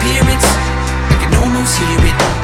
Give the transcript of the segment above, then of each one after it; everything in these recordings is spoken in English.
your appearance. I can almost hear it,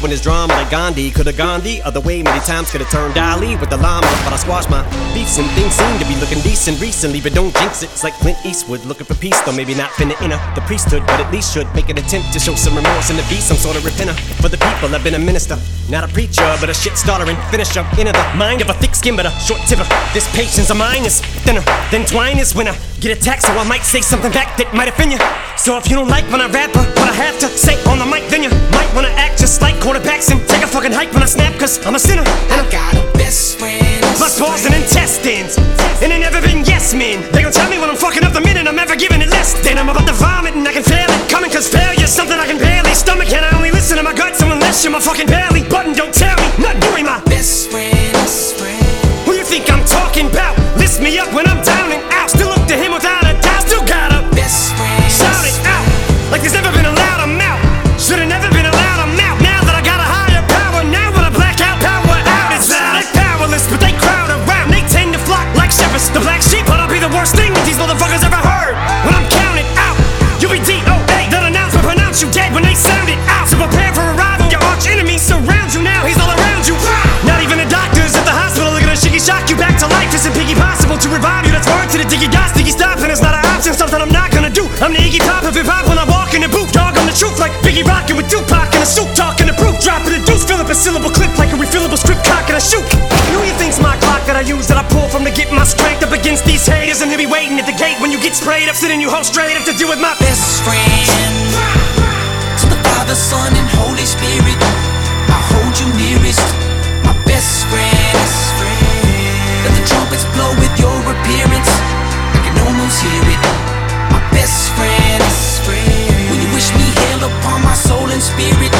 when there's drama like Gandhi? Could've gone the other way many times, could've turned Dali with the llama, but I squashed my beefs and things seem to be looking decent recently, but don't jinx it. It's like Clint Eastwood looking for peace, though maybe not finna enter the priesthood, but at least should make an attempt to show some remorse and to be some sort of repenter for the people. I've been a minister, not a preacher, but a shit starter and finisher. Inner the mind of a thick skin, but a short tipper. This patience of mine is thinner than twine is when I get attacked, so I might say something back that might offend you. So if you don't like when I rap what I have to say on the mic, then you might wanna act just like quarterbacks and take a fucking hike when I snap, cause I'm a sinner. And I got a best friend. plus balls and intestines. And they never been yes men. They gon' tell me when I'm fucking up the minute I'm ever giving it less. Then I'm about to vomit and I can feel it coming cause failure's something I can barely stomach. And I only listen to my gut, so unless you're my fucking belly button, don't tell me not doing my best friend. Who you think I'm talking about? List me up when I'm down and out. Still look to him without a doubt. Still got a best friend. Shout it out like there's never been Biggie rockin' with Tupac in a suit, talking the proof, dropping a deuce, fill up a syllable clip like a refillable script, cock and I shoot. Who you think's my clock that I use that I pull from to get my strength up against these haters and they'll be waiting at the gate when you get sprayed up, sitting you hoe straight up to deal with my best friend. To the Father, Son, and Holy Spirit, I hold you nearest, my best friend. Let the trumpets blow with your appearance. I can almost hear it, my best friend. Me hail upon my soul and spirit,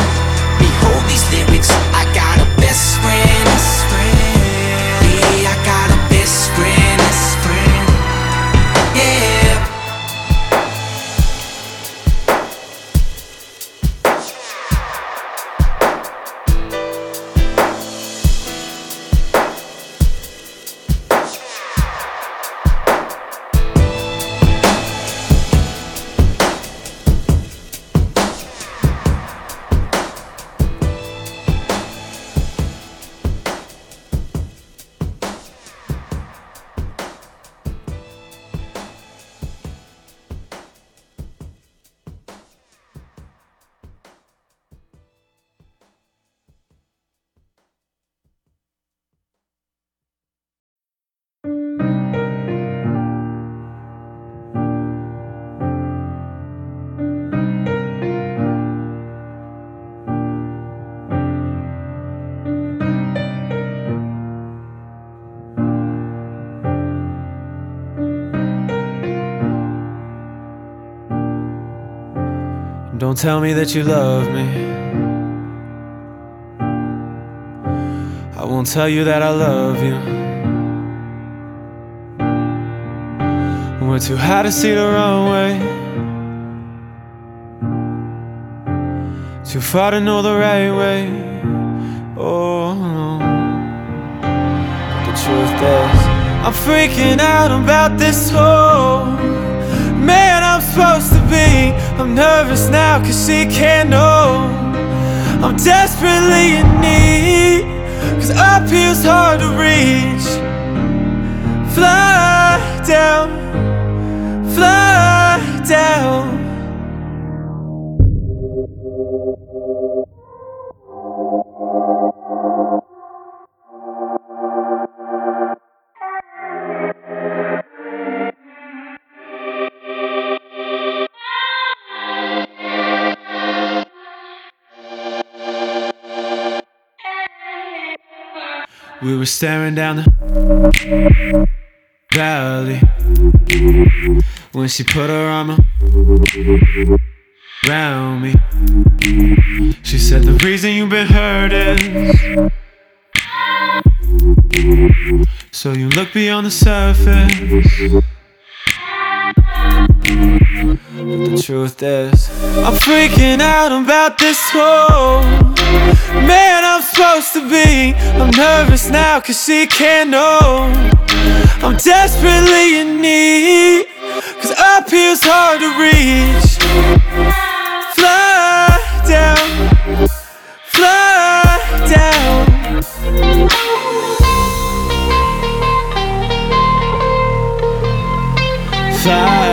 Don't tell me that you love me. I won't tell you that I love you. We're too high to see the runway. Too far to know the right way. Oh, the truth is, I'm freaking out about this whole man I'm supposed to be. I'm nervous now cause she can't know. I'm desperately in need. Cause up here's hard to reach. Fly down, fly down. We were staring down the valley when she put her arm around me. She said, The reason you've been hurt is so you look beyond the surface. But the truth is, I'm freaking out about this whole man I'm supposed to be. I'm nervous now cause she can't know. I'm desperately in need. Cause up here's hard to reach. Fly down, fly down. Fly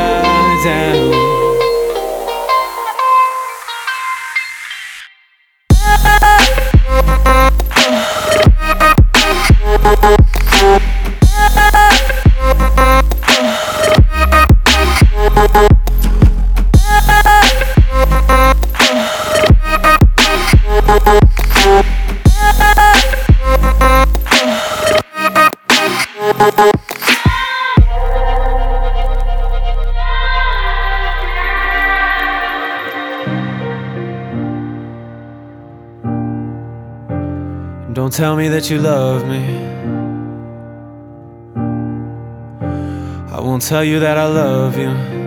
Don't tell me that you love me. I won't tell you that I love you.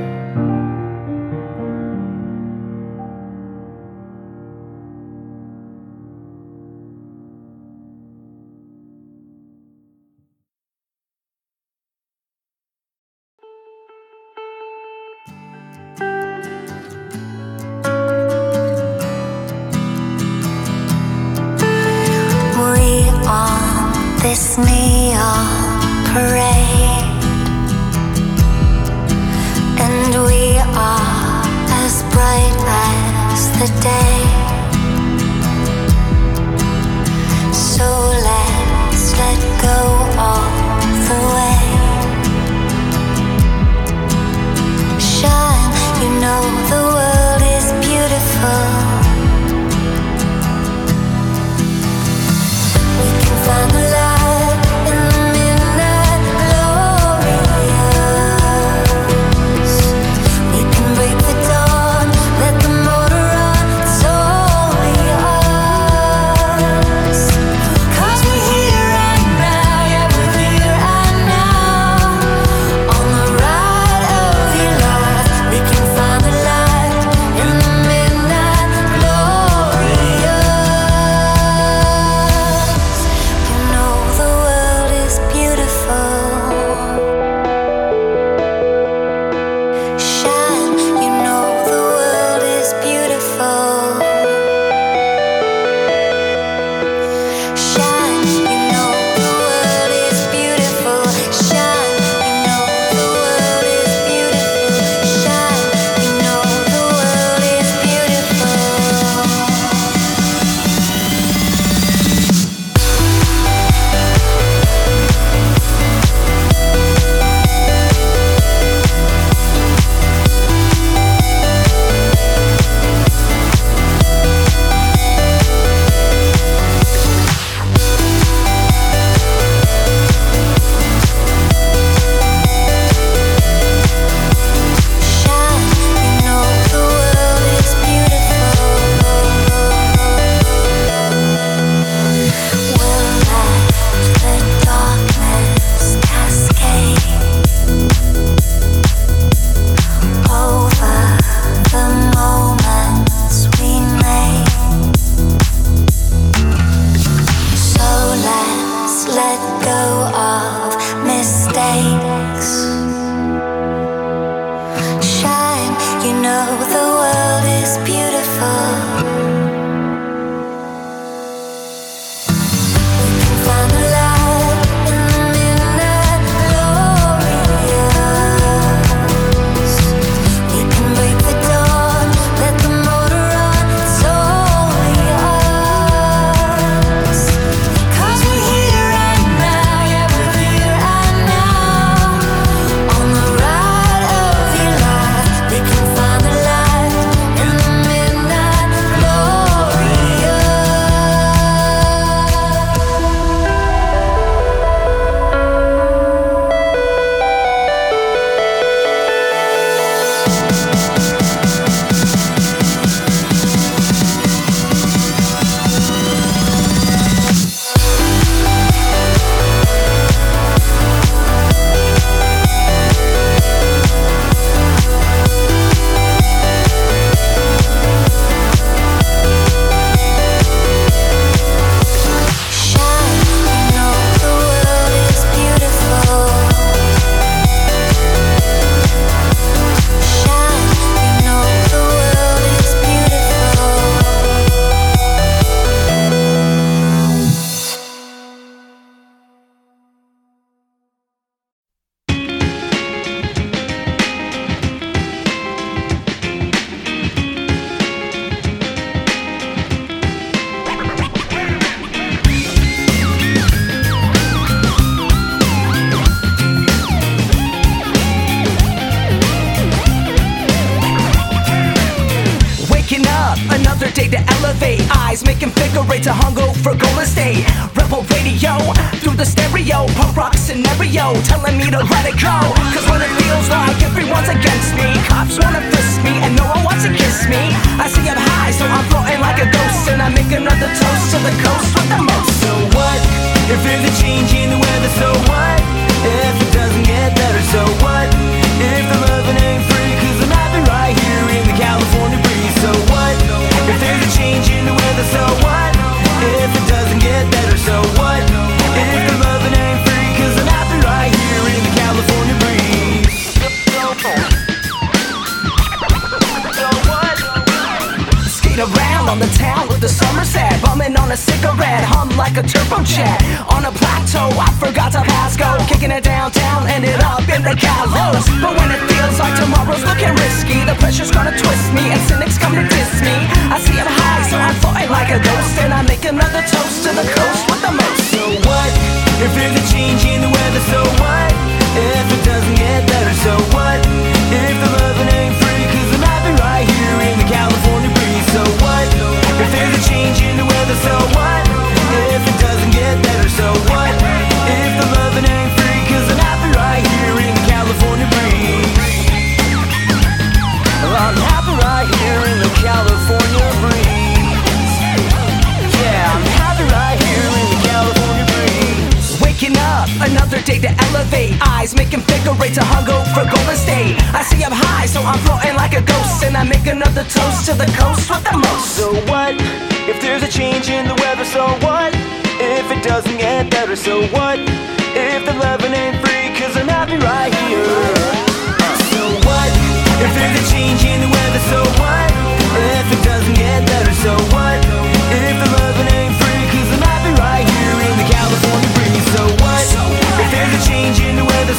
On a cigarette, hum like a turbo jet On a plateau, I forgot to pass go Kicking it downtown, ended up in the gallows But when it feels like tomorrow's looking risky The pressure's gonna twist me and cynics come to diss me I see I'm high, so I'm floating like a ghost And I make another toast to the coast with the most So what? If there's a change in the weather, so what? If it doesn't get better, so what? If the loving ain't free, cause I'm happy right here in the California breeze, so what? If there's a change in the weather, so what? If it doesn't get better, so what? Day to elevate. Eyes making figure eight to hunger for golden state. I see I'm high, so I'm floating like a ghost. And I make another toast to the coast with the most. So what? If there's a change in the weather, so what? If it doesn't get better, so what? If the loving ain't free, cause I'm happy right here. So what? If there's a change in the weather, so what? If it doesn't get better, so what?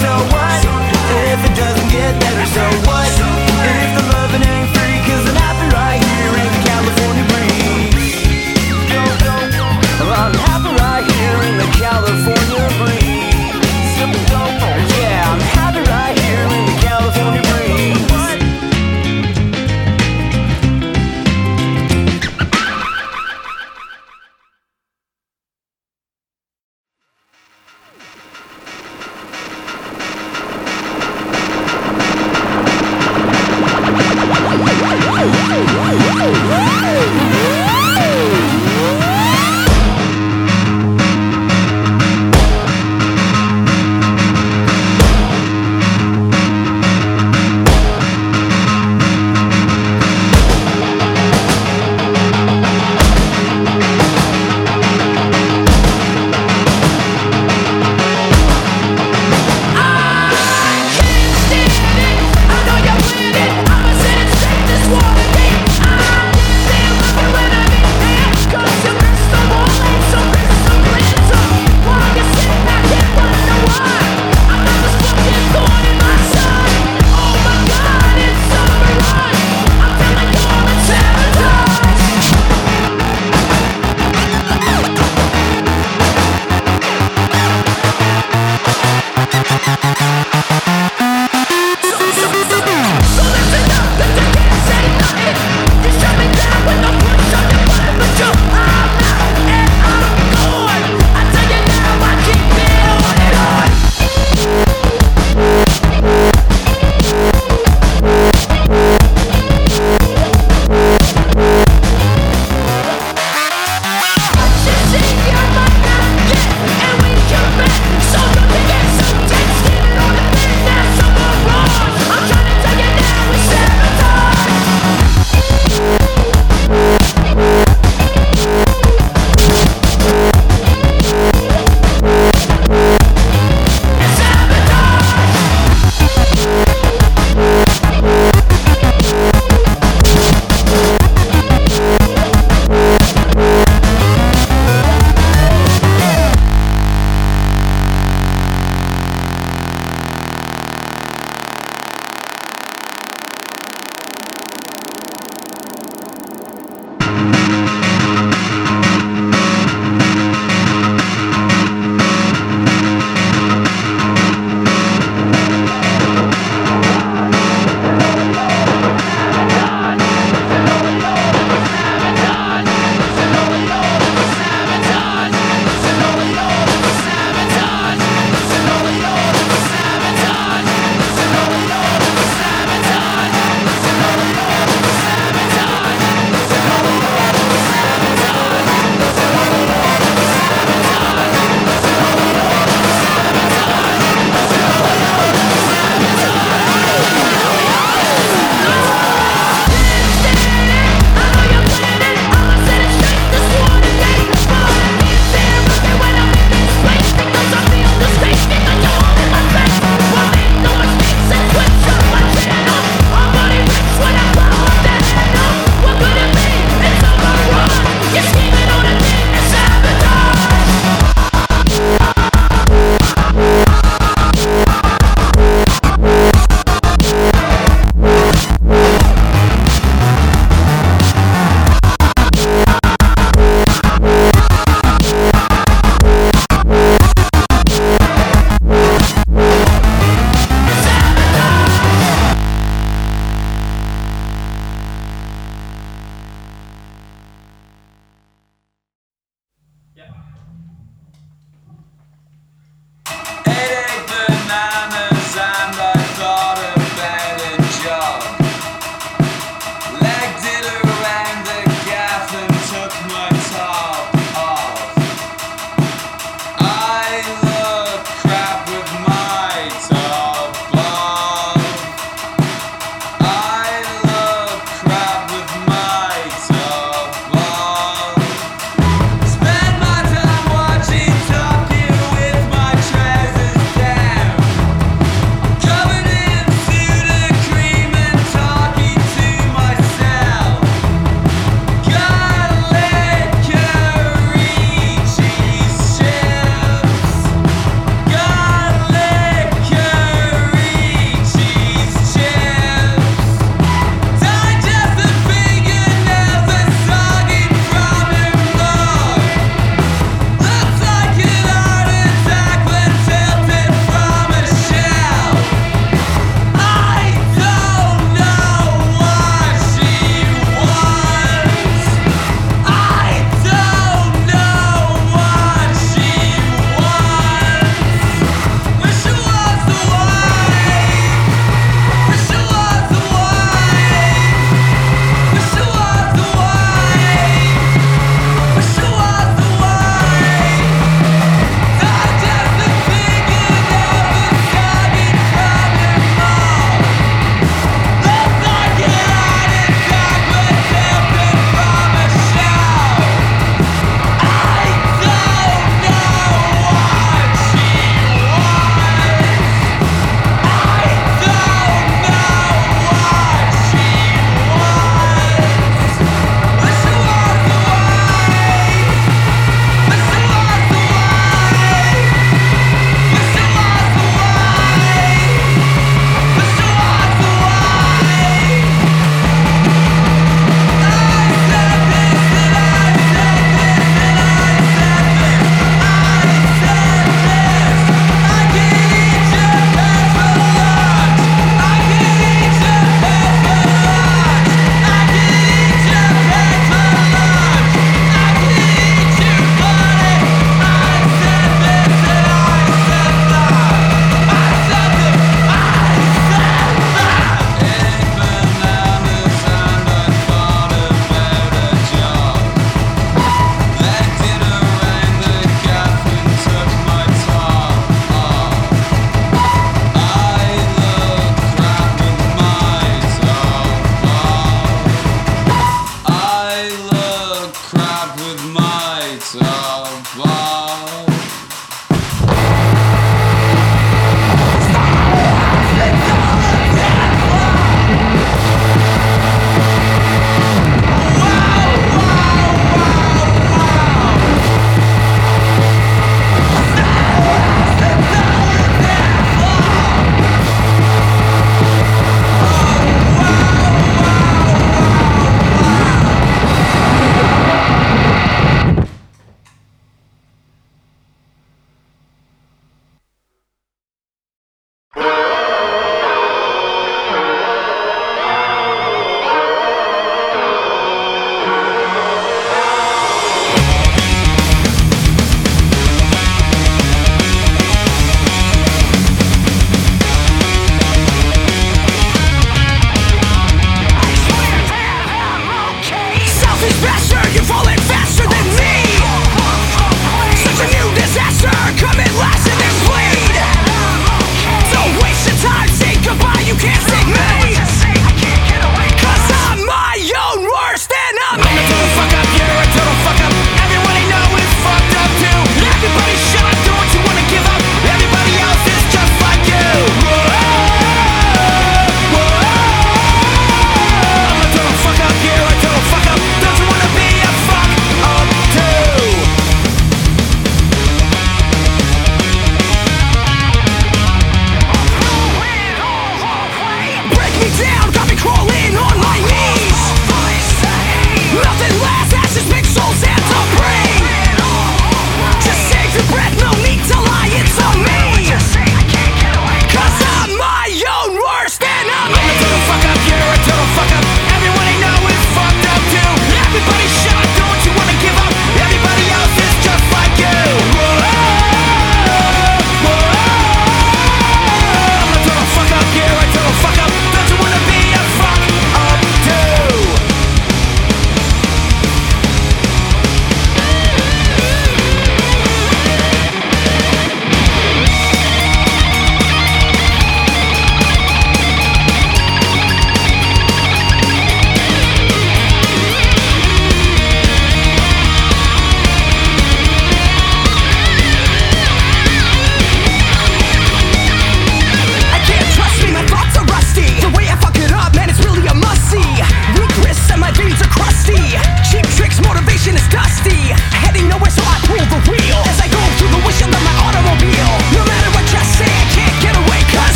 So what? If it doesn't get better, so what? If the loving ain't free, cause I'm happy right here in the California breeze. I'm happy right here in the California breeze.